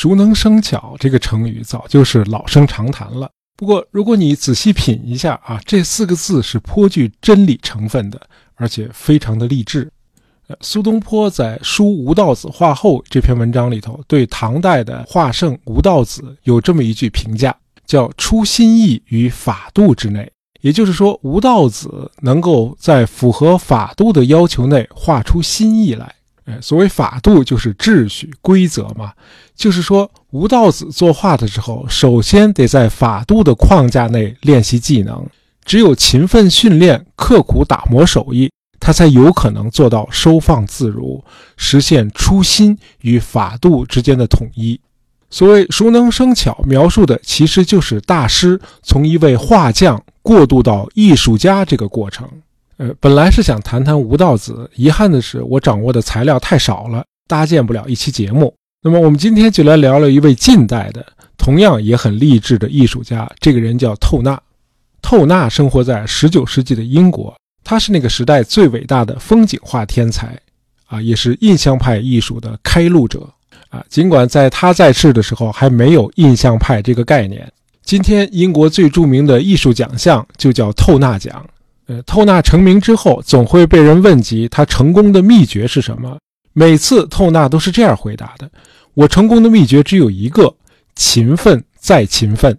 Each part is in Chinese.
熟能生巧这个成语早就是老生常谈了。不过，如果你仔细品一下啊，这四个字是颇具真理成分的，而且非常的励志。呃，苏东坡在《书吴道子画后》这篇文章里头，对唐代的画圣吴道子有这么一句评价，叫“出心意于法度之内”。也就是说，吴道子能够在符合法度的要求内画出心意来。所谓法度就是秩序规则嘛，就是说吴道子作画的时候，首先得在法度的框架内练习技能，只有勤奋训练、刻苦打磨手艺，他才有可能做到收放自如，实现初心与法度之间的统一。所谓熟能生巧，描述的其实就是大师从一位画匠过渡到艺术家这个过程。呃，本来是想谈谈吴道子，遗憾的是我掌握的材料太少了，搭建不了一期节目。那么我们今天就来聊聊一位近代的，同样也很励志的艺术家，这个人叫透纳。透纳生活在十九世纪的英国，他是那个时代最伟大的风景画天才，啊，也是印象派艺术的开路者，啊，尽管在他在世的时候还没有印象派这个概念。今天英国最著名的艺术奖项就叫透纳奖。呃，透纳成名之后，总会被人问及他成功的秘诀是什么。每次透纳都是这样回答的：“我成功的秘诀只有一个，勤奋再勤奋。”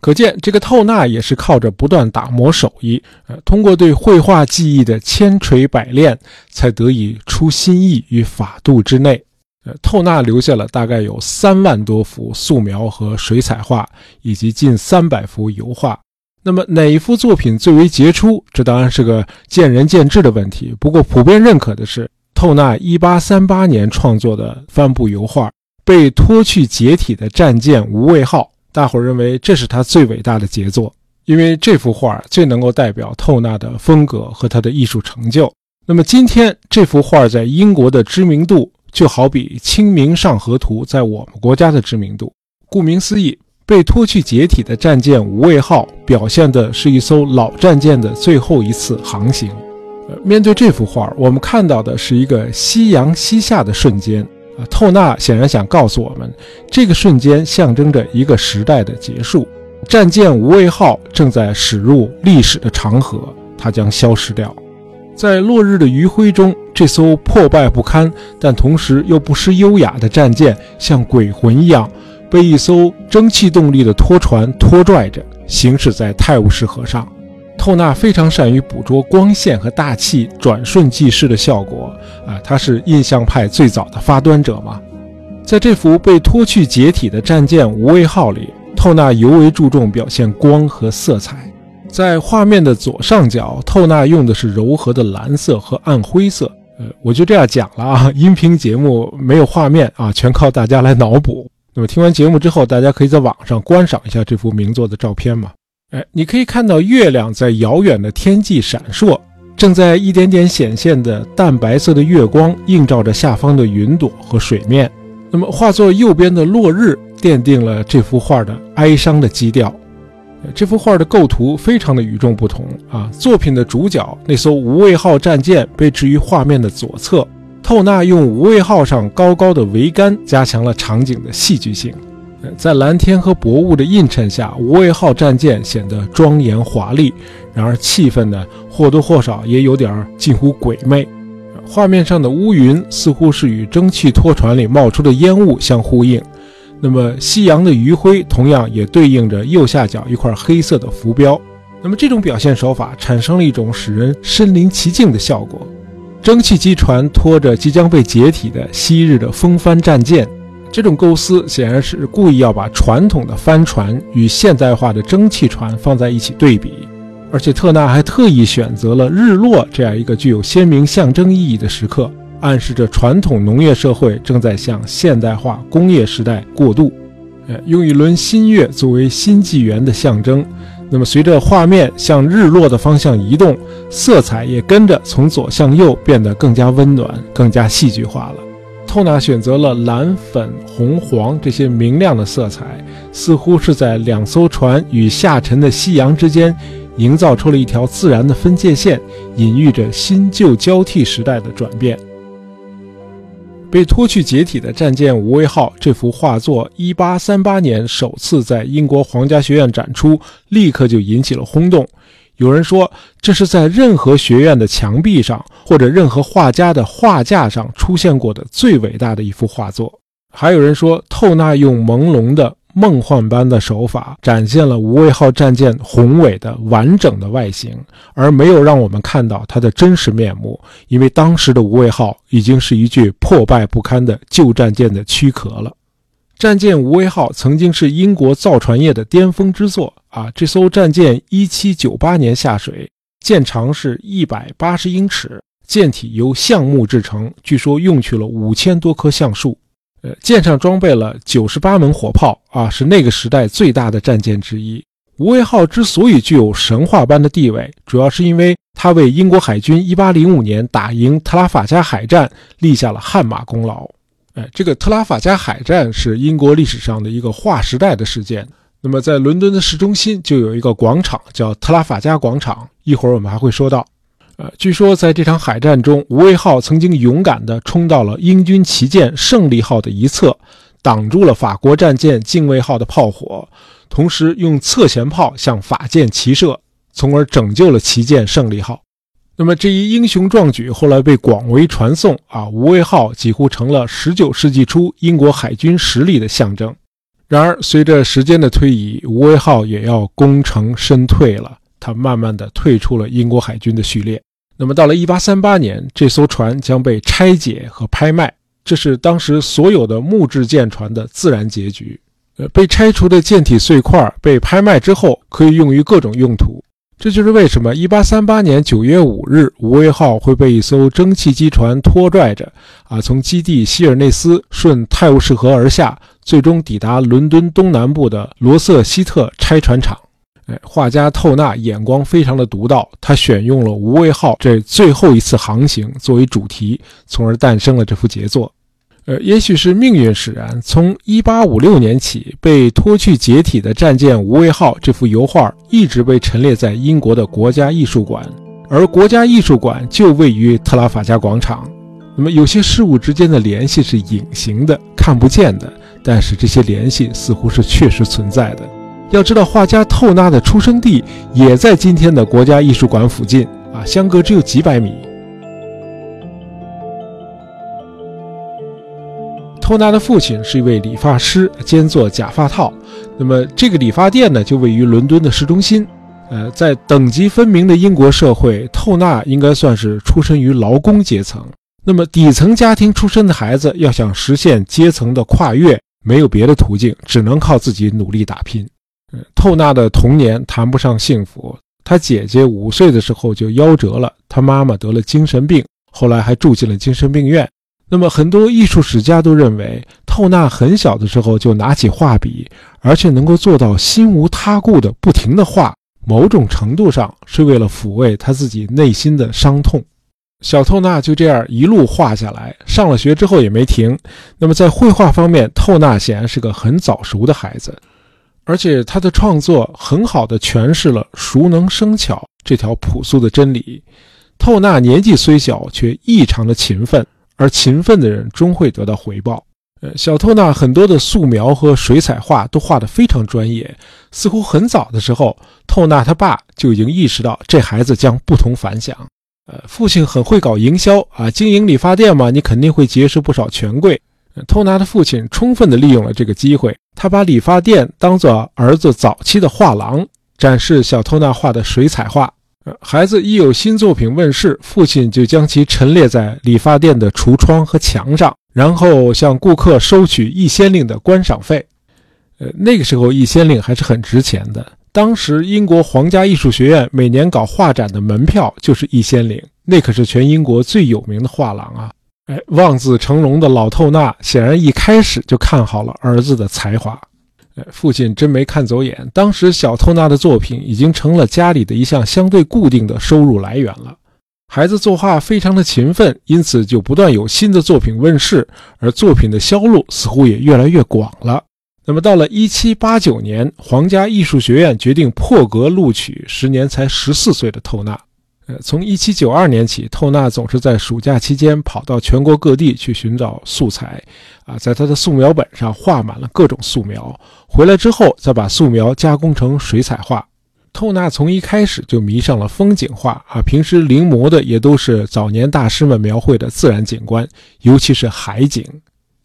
可见，这个透纳也是靠着不断打磨手艺，呃，通过对绘画技艺的千锤百炼，才得以出心意于法度之内。呃，透纳留下了大概有三万多幅素描和水彩画，以及近三百幅油画。那么哪一幅作品最为杰出？这当然是个见仁见智的问题。不过普遍认可的是，透纳1838年创作的帆布油画《被拖去解体的战舰无畏号》，大伙认为这是他最伟大的杰作，因为这幅画最能够代表透纳的风格和他的艺术成就。那么今天这幅画在英国的知名度，就好比《清明上河图》在我们国家的知名度。顾名思义。被拖去解体的战舰无畏号，表现的是一艘老战舰的最后一次航行。呃，面对这幅画，我们看到的是一个夕阳西下的瞬间。啊，透纳显然想告诉我们，这个瞬间象征着一个时代的结束。战舰无畏号正在驶入历史的长河，它将消失掉。在落日的余晖中，这艘破败不堪但同时又不失优雅的战舰，像鬼魂一样。被一艘蒸汽动力的拖船拖拽着行驶在泰晤士河上，透纳非常善于捕捉光线和大气转瞬即逝的效果啊，他是印象派最早的发端者嘛。在这幅被拖去解体的战舰无畏号里，透纳尤为注重表现光和色彩。在画面的左上角，透纳用的是柔和的蓝色和暗灰色。呃，我就这样讲了啊，音频节目没有画面啊，全靠大家来脑补。那么听完节目之后，大家可以在网上观赏一下这幅名作的照片嘛？哎，你可以看到月亮在遥远的天际闪烁，正在一点点显现的淡白色的月光映照着下方的云朵和水面。那么画作右边的落日奠定了这幅画的哀伤的基调。这幅画的构图非常的与众不同啊！作品的主角那艘无畏号战舰被置于画面的左侧。透纳用无畏号上高高的桅杆加强了场景的戏剧性，在蓝天和薄雾的映衬下，无畏号战舰显得庄严华丽。然而气氛呢，或多或少也有点近乎鬼魅。画面上的乌云似乎是与蒸汽拖船里冒出的烟雾相呼应。那么夕阳的余晖同样也对应着右下角一块黑色的浮标。那么这种表现手法产生了一种使人身临其境的效果。蒸汽机船拖着即将被解体的昔日的风帆战舰，这种构思显然是故意要把传统的帆船与现代化的蒸汽船放在一起对比，而且特纳还特意选择了日落这样一个具有鲜明象征意义的时刻，暗示着传统农业社会正在向现代化工业时代过渡。呃，用一轮新月作为新纪元的象征。那么，随着画面向日落的方向移动，色彩也跟着从左向右变得更加温暖、更加戏剧化了。透纳选择了蓝、粉、红、黄这些明亮的色彩，似乎是在两艘船与下沉的夕阳之间，营造出了一条自然的分界线，隐喻着新旧交替时代的转变。被拖去解体的战舰“无畏号”这幅画作，1838年首次在英国皇家学院展出，立刻就引起了轰动。有人说，这是在任何学院的墙壁上或者任何画家的画架上出现过的最伟大的一幅画作。还有人说，透纳用朦胧的。梦幻般的手法展现了无畏号战舰宏伟的完整的外形，而没有让我们看到它的真实面目。因为当时的无畏号已经是一具破败不堪的旧战舰的躯壳了。战舰无畏号曾经是英国造船业的巅峰之作啊！这艘战舰1798年下水，舰长是一百八十英尺，舰体由橡木制成，据说用去了五千多棵橡树。呃，舰上装备了九十八门火炮啊，是那个时代最大的战舰之一。无畏号之所以具有神话般的地位，主要是因为它为英国海军一八零五年打赢特拉法加海战立下了汗马功劳。哎，这个特拉法加海战是英国历史上的一个划时代的事件。那么，在伦敦的市中心就有一个广场叫特拉法加广场，一会儿我们还会说到。呃，据说在这场海战中，无畏号曾经勇敢地冲到了英军旗舰胜利号的一侧，挡住了法国战舰敬畏号的炮火，同时用侧舷炮向法舰齐射，从而拯救了旗舰胜利号。那么这一英雄壮举后来被广为传颂啊，无畏号几乎成了19世纪初英国海军实力的象征。然而，随着时间的推移，无畏号也要功成身退了。它慢慢的退出了英国海军的序列。那么到了1838年，这艘船将被拆解和拍卖，这是当时所有的木质舰船的自然结局。呃，被拆除的舰体碎块被拍卖之后，可以用于各种用途。这就是为什么1838年9月5日，无畏号会被一艘蒸汽机船拖拽着，啊，从基地希尔内斯顺泰晤士河而下，最终抵达伦敦东南部的罗瑟希特拆船厂。哎，画家透纳眼光非常的独到，他选用了无畏号这最后一次航行作为主题，从而诞生了这幅杰作。呃，也许是命运使然，从1856年起，被拖去解体的战舰无畏号这幅油画一直被陈列在英国的国家艺术馆，而国家艺术馆就位于特拉法加广场。那么，有些事物之间的联系是隐形的、看不见的，但是这些联系似乎是确实存在的。要知道，画家透纳的出生地也在今天的国家艺术馆附近啊，相隔只有几百米。透纳的父亲是一位理发师，兼做假发套。那么，这个理发店呢，就位于伦敦的市中心。呃，在等级分明的英国社会，透纳应该算是出身于劳工阶层。那么，底层家庭出身的孩子要想实现阶层的跨越，没有别的途径，只能靠自己努力打拼。透纳的童年谈不上幸福，他姐姐五岁的时候就夭折了，他妈妈得了精神病，后来还住进了精神病院。那么很多艺术史家都认为，透纳很小的时候就拿起画笔，而且能够做到心无他顾的不停的画，某种程度上是为了抚慰他自己内心的伤痛。小透纳就这样一路画下来，上了学之后也没停。那么在绘画方面，透纳显然是个很早熟的孩子。而且他的创作很好的诠释了“熟能生巧”这条朴素的真理。透纳年纪虽小，却异常的勤奋，而勤奋的人终会得到回报。呃，小透纳很多的素描和水彩画都画得非常专业，似乎很早的时候，透纳他爸就已经意识到这孩子将不同凡响。呃，父亲很会搞营销啊，经营理发店嘛，你肯定会结识不少权贵。透纳的父亲充分地利用了这个机会，他把理发店当做儿子早期的画廊，展示小透纳画的水彩画。孩子一有新作品问世，父亲就将其陈列在理发店的橱窗和墙上，然后向顾客收取一先令的观赏费。呃，那个时候一先令还是很值钱的。当时英国皇家艺术学院每年搞画展的门票就是一先令，那可是全英国最有名的画廊啊。哎，望子成龙的老透纳显然一开始就看好了儿子的才华。哎，父亲真没看走眼。当时小透纳的作品已经成了家里的一项相对固定的收入来源了。孩子作画非常的勤奋，因此就不断有新的作品问世，而作品的销路似乎也越来越广了。那么到了1789年，皇家艺术学院决定破格录取时年才十四岁的透纳。呃，从1792年起，透纳总是在暑假期间跑到全国各地去寻找素材，啊，在他的素描本上画满了各种素描，回来之后再把素描加工成水彩画。透纳从一开始就迷上了风景画，啊，平时临摹的也都是早年大师们描绘的自然景观，尤其是海景。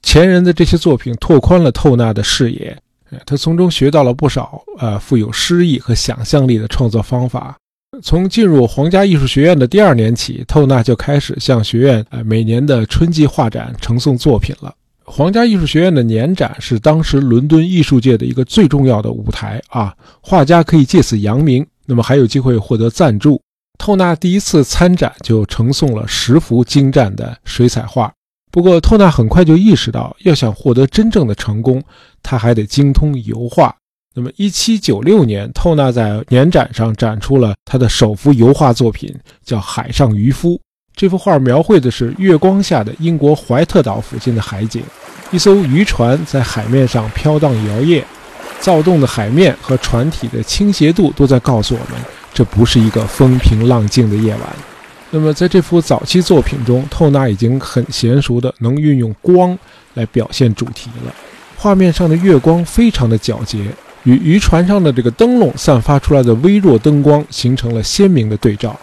前人的这些作品拓宽了透纳的视野，他从中学到了不少呃富有诗意和想象力的创作方法。从进入皇家艺术学院的第二年起，透纳就开始向学院呃每年的春季画展呈送作品了。皇家艺术学院的年展是当时伦敦艺术界的一个最重要的舞台啊，画家可以借此扬名，那么还有机会获得赞助。透纳第一次参展就呈送了十幅精湛的水彩画。不过，透纳很快就意识到，要想获得真正的成功，他还得精通油画。那么，一七九六年，透纳在年展上展出了他的首幅油画作品，叫《海上渔夫》。这幅画描绘的是月光下的英国怀特岛附近的海景，一艘渔船在海面上飘荡摇曳，躁动的海面和船体的倾斜度都在告诉我们，这不是一个风平浪静的夜晚。那么，在这幅早期作品中，透纳已经很娴熟的能运用光来表现主题了。画面上的月光非常的皎洁。与渔船上的这个灯笼散发出来的微弱灯光形成了鲜明的对照。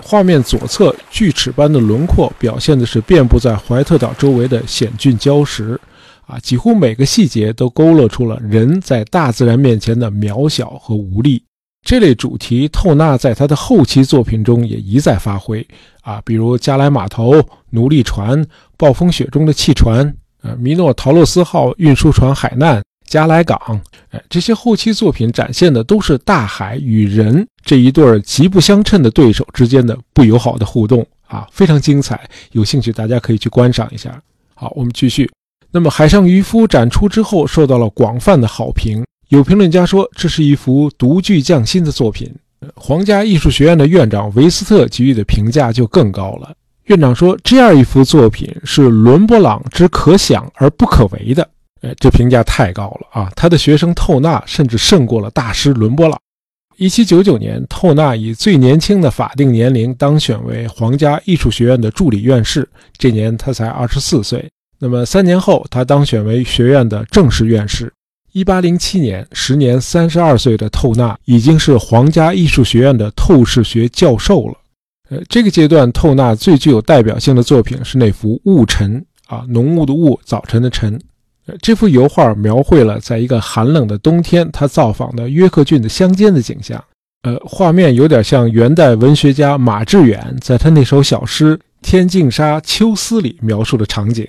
画面左侧锯齿般的轮廓表现的是遍布在怀特岛周围的险峻礁石，啊，几乎每个细节都勾勒出了人在大自然面前的渺小和无力。这类主题，透纳在他的后期作品中也一再发挥，啊，比如加莱码头、奴隶船、暴风雪中的汽船、呃，米诺陶洛斯号运输船海难。加莱港，哎，这些后期作品展现的都是大海与人这一对极不相称的对手之间的不友好的互动啊，非常精彩。有兴趣大家可以去观赏一下。好，我们继续。那么，《海上渔夫》展出之后，受到了广泛的好评。有评论家说，这是一幅独具匠心的作品。皇家艺术学院的院长维斯特给予的评价就更高了。院长说，这样一幅作品是伦勃朗之可想而不可为的。哎，这评价太高了啊！他的学生透纳甚至胜过了大师伦勃朗。一七九九年，透纳以最年轻的法定年龄当选为皇家艺术学院的助理院士，这年他才二十四岁。那么三年后，他当选为学院的正式院士。一八零七年，时年三十二岁的透纳已经是皇家艺术学院的透视学教授了。呃，这个阶段，透纳最具有代表性的作品是那幅《雾晨》啊，浓雾的雾，早晨的晨。这幅油画描绘了在一个寒冷的冬天，他造访的约克郡的乡间的景象。呃，画面有点像元代文学家马致远在他那首小诗《天净沙·秋思》里描述的场景。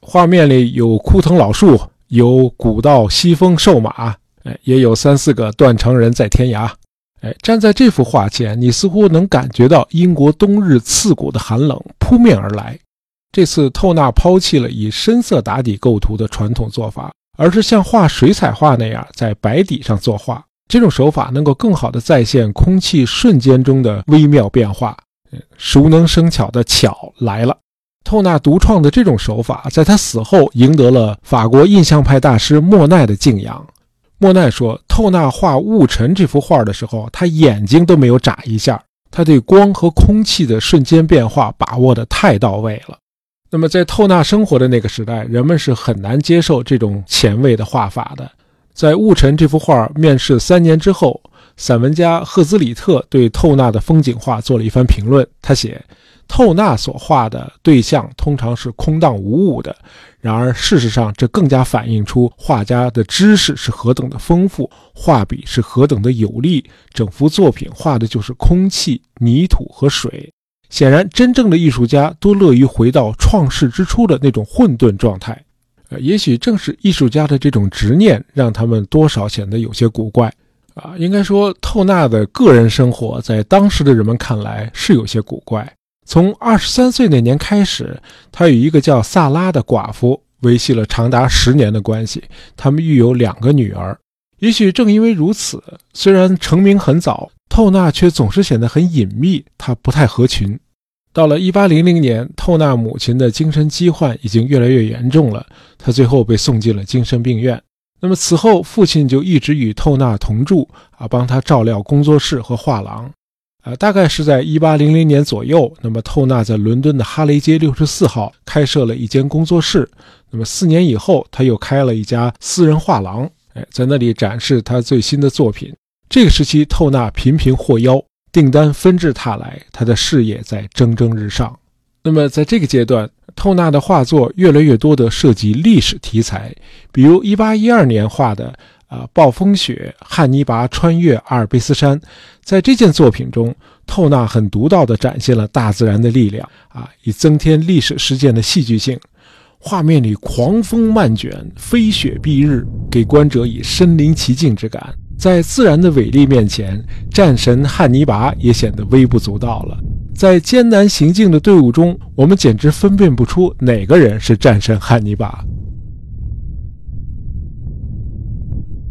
画面里有枯藤老树，有古道西风瘦马，哎，也有三四个断肠人在天涯。哎，站在这幅画前，你似乎能感觉到英国冬日刺骨的寒冷扑面而来。这次透纳抛弃了以深色打底构图的传统做法，而是像画水彩画那样在白底上作画。这种手法能够更好地再现空气瞬间中的微妙变化。熟能生巧的巧来了，透纳独创的这种手法，在他死后赢得了法国印象派大师莫奈的敬仰。莫奈说，透纳画雾尘这幅画的时候，他眼睛都没有眨一下，他对光和空气的瞬间变化把握得太到位了。那么，在透纳生活的那个时代，人们是很难接受这种前卫的画法的。在《雾尘》这幅画面世三年之后，散文家赫兹里特对透纳的风景画做了一番评论。他写：“透纳所画的对象通常是空荡无物的，然而事实上，这更加反映出画家的知识是何等的丰富，画笔是何等的有力。整幅作品画的就是空气、泥土和水。”显然，真正的艺术家都乐于回到创世之初的那种混沌状态。呃，也许正是艺术家的这种执念，让他们多少显得有些古怪。啊，应该说，透纳的个人生活在当时的人们看来是有些古怪。从二十三岁那年开始，他与一个叫萨拉的寡妇维系了长达十年的关系，他们育有两个女儿。也许正因为如此，虽然成名很早。透纳却总是显得很隐秘，他不太合群。到了1800年，透纳母亲的精神疾患已经越来越严重了，他最后被送进了精神病院。那么此后，父亲就一直与透纳同住，啊，帮他照料工作室和画廊。呃，大概是在一八零零年左右，那么透纳在伦敦的哈雷街六十四号开设了一间工作室。那么四年以后，他又开了一家私人画廊，哎，在那里展示他最新的作品。这个时期，透纳频频获邀，订单纷至沓来，他的事业在蒸蒸日上。那么在这个阶段，透纳的画作越来越多的涉及历史题材，比如一八一二年画的。啊！暴风雪，汉尼拔穿越阿尔卑斯山，在这件作品中，透纳很独到地展现了大自然的力量啊，以增添历史事件的戏剧性。画面里狂风漫卷，飞雪蔽日，给观者以身临其境之感。在自然的伟力面前，战神汉尼拔也显得微不足道了。在艰难行进的队伍中，我们简直分辨不出哪个人是战神汉尼拔。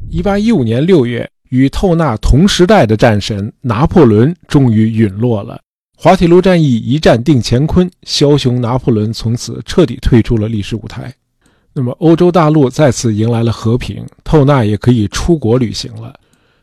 一八一五年六月，与透纳同时代的战神拿破仑终于陨落了。滑铁卢战役一战定乾坤，枭雄拿破仑从此彻底退出了历史舞台。那么，欧洲大陆再次迎来了和平，透纳也可以出国旅行了。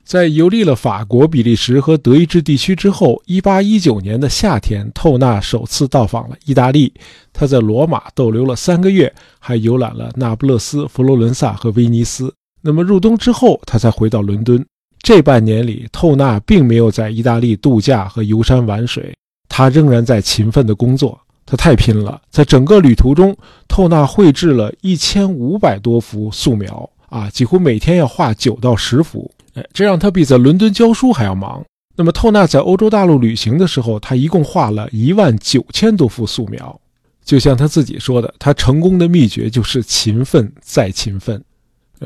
在游历了法国、比利时和德意志地区之后，一八一九年的夏天，透纳首次到访了意大利。他在罗马逗留了三个月，还游览了那不勒斯、佛罗伦萨和威尼斯。那么入冬之后，他才回到伦敦。这半年里，透纳并没有在意大利度假和游山玩水，他仍然在勤奋的工作。他太拼了，在整个旅途中，透纳绘制了一千五百多幅素描啊，几乎每天要画九到十幅。哎，这让他比在伦敦教书还要忙。那么，透纳在欧洲大陆旅行的时候，他一共画了一万九千多幅素描。就像他自己说的，他成功的秘诀就是勤奋再勤奋。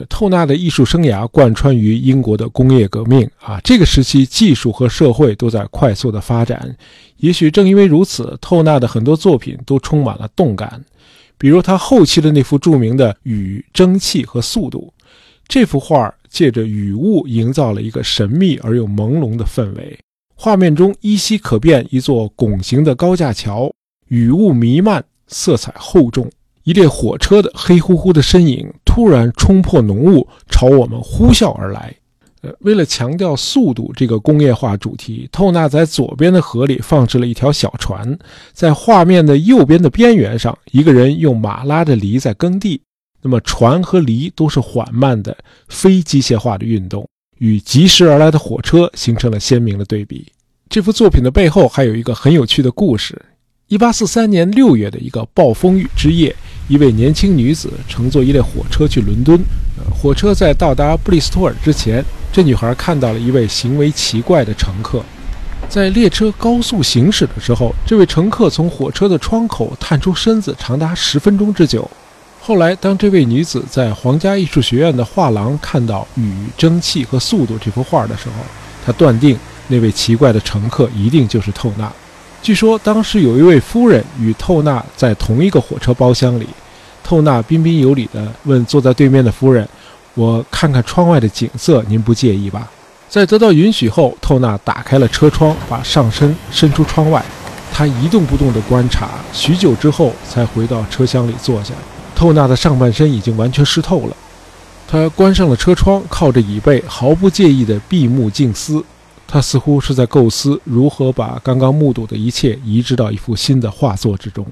透纳的艺术生涯贯穿于英国的工业革命啊，这个时期技术和社会都在快速的发展。也许正因为如此，透纳的很多作品都充满了动感。比如他后期的那幅著名的《雨、蒸汽和速度》，这幅画借着雨雾营造了一个神秘而又朦胧的氛围。画面中依稀可辨一座拱形的高架桥，雨雾弥漫，色彩厚重。一列火车的黑乎乎的身影突然冲破浓雾，朝我们呼啸而来。呃，为了强调速度这个工业化主题，透纳在左边的河里放置了一条小船，在画面的右边的边缘上，一个人用马拉着犁在耕地。那么，船和犁都是缓慢的、非机械化的运动，与疾驰而来的火车形成了鲜明的对比。这幅作品的背后还有一个很有趣的故事。一八四三年六月的一个暴风雨之夜。一位年轻女子乘坐一列火车去伦敦，火车在到达布里斯托尔之前，这女孩看到了一位行为奇怪的乘客。在列车高速行驶的时候，这位乘客从火车的窗口探出身子，长达十分钟之久。后来，当这位女子在皇家艺术学院的画廊看到《雨、蒸汽和速度》这幅画的时候，她断定那位奇怪的乘客一定就是透纳。据说当时有一位夫人与透纳在同一个火车包厢里，透纳彬彬有礼地问坐在对面的夫人：“我看看窗外的景色，您不介意吧？”在得到允许后，透纳打开了车窗，把上身伸出窗外，他一动不动地观察，许久之后才回到车厢里坐下。透纳的上半身已经完全湿透了，他关上了车窗，靠着椅背，毫不介意地闭目静思。他似乎是在构思如何把刚刚目睹的一切移植到一幅新的画作之中。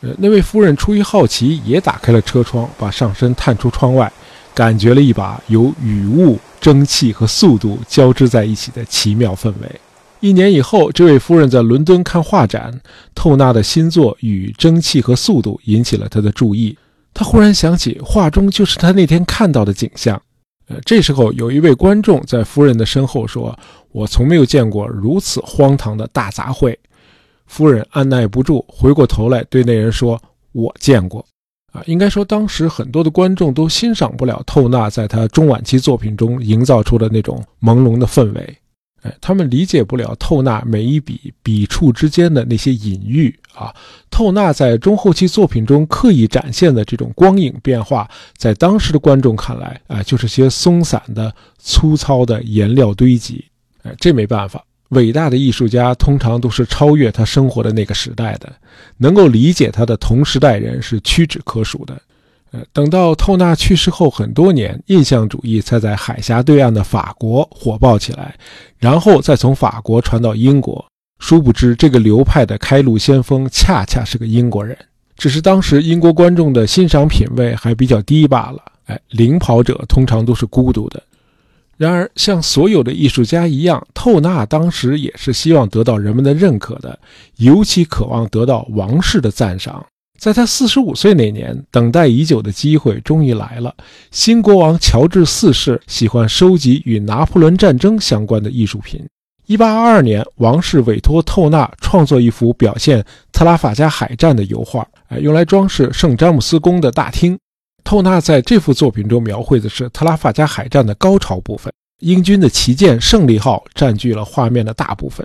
呃，那位夫人出于好奇，也打开了车窗，把上身探出窗外，感觉了一把由雨雾、蒸汽和速度交织在一起的奇妙氛围。一年以后，这位夫人在伦敦看画展，透纳的新作《雨、蒸汽和速度》引起了她的注意。她忽然想起，画中就是她那天看到的景象。呃，这时候有一位观众在夫人的身后说：“我从没有见过如此荒唐的大杂烩。”夫人按耐不住，回过头来对那人说：“我见过。”啊，应该说当时很多的观众都欣赏不了透纳在他中晚期作品中营造出的那种朦胧的氛围。哎他们理解不了透纳每一笔笔触之间的那些隐喻啊，透纳在中后期作品中刻意展现的这种光影变化，在当时的观众看来啊，就是些松散的、粗糙的颜料堆积。哎，这没办法，伟大的艺术家通常都是超越他生活的那个时代的，能够理解他的同时代人是屈指可数的。呃等到透纳去世后很多年，印象主义才在海峡对岸的法国火爆起来，然后再从法国传到英国。殊不知，这个流派的开路先锋恰恰是个英国人，只是当时英国观众的欣赏品味还比较低罢了。哎，领跑者通常都是孤独的。然而，像所有的艺术家一样，透纳当时也是希望得到人们的认可的，尤其渴望得到王室的赞赏。在他四十五岁那年，等待已久的机会终于来了。新国王乔治四世喜欢收集与拿破仑战争相关的艺术品。一八二二年，王室委托透纳创作一幅表现特拉法加海战的油画，哎，用来装饰圣詹姆斯宫的大厅。透纳在这幅作品中描绘的是特拉法加海战的高潮部分，英军的旗舰胜利号占据了画面的大部分。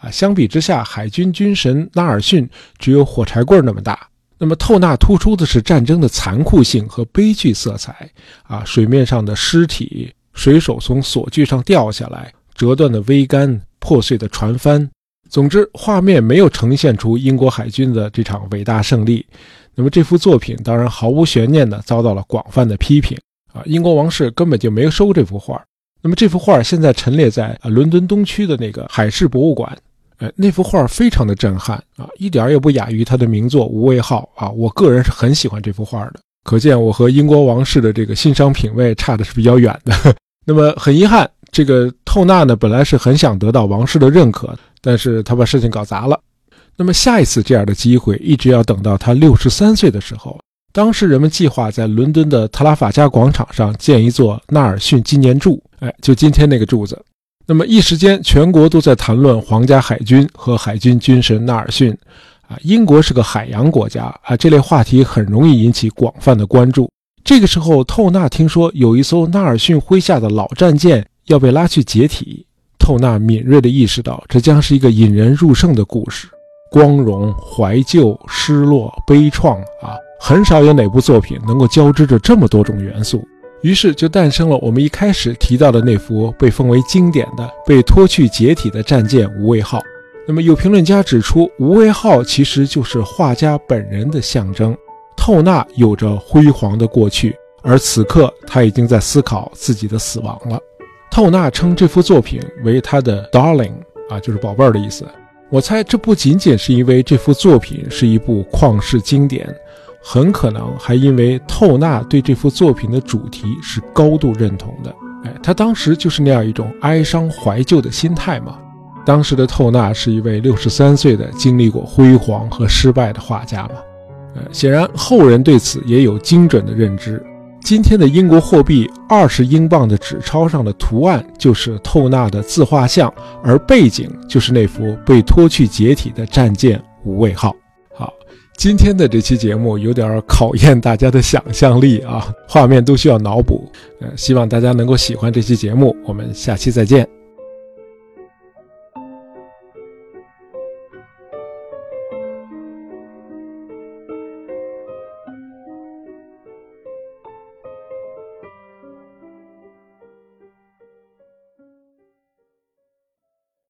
啊，相比之下，海军军神纳尔逊只有火柴棍那么大。那么，透纳突出的是战争的残酷性和悲剧色彩。啊，水面上的尸体，水手从索具上掉下来。折断的桅杆，破碎的船帆，总之，画面没有呈现出英国海军的这场伟大胜利。那么，这幅作品当然毫无悬念地遭到了广泛的批评。啊，英国王室根本就没有收这幅画。那么，这幅画现在陈列在啊伦敦东区的那个海事博物馆。哎，那幅画非常的震撼啊，一点也不亚于他的名作《无畏号》啊。我个人是很喜欢这幅画的，可见我和英国王室的这个欣赏品味差的是比较远的。那么，很遗憾。这个透纳呢，本来是很想得到王室的认可，但是他把事情搞砸了。那么下一次这样的机会，一直要等到他六十三岁的时候。当时人们计划在伦敦的特拉法加广场上建一座纳尔逊纪念柱，哎，就今天那个柱子。那么一时间，全国都在谈论皇家海军和海军军神纳尔逊。啊，英国是个海洋国家啊，这类话题很容易引起广泛的关注。这个时候，透纳听说有一艘纳尔逊麾下的老战舰。要被拉去解体，透纳敏锐地意识到，这将是一个引人入胜的故事，光荣、怀旧、失落、悲怆啊，很少有哪部作品能够交织着这么多种元素。于是就诞生了我们一开始提到的那幅被封为经典的被拖去解体的战舰“无畏号”。那么有评论家指出，“无畏号”其实就是画家本人的象征。透纳有着辉煌的过去，而此刻他已经在思考自己的死亡了。透纳称这幅作品为他的 darling 啊，就是宝贝儿的意思。我猜这不仅仅是因为这幅作品是一部旷世经典，很可能还因为透纳对这幅作品的主题是高度认同的。哎，他当时就是那样一种哀伤怀旧的心态嘛。当时的透纳是一位六十三岁的经历过辉煌和失败的画家嘛。呃，显然后人对此也有精准的认知。今天的英国货币二十英镑的纸钞上的图案就是透纳的自画像，而背景就是那幅被拖去解体的战舰“无畏号”。好，今天的这期节目有点考验大家的想象力啊，画面都需要脑补。呃，希望大家能够喜欢这期节目，我们下期再见。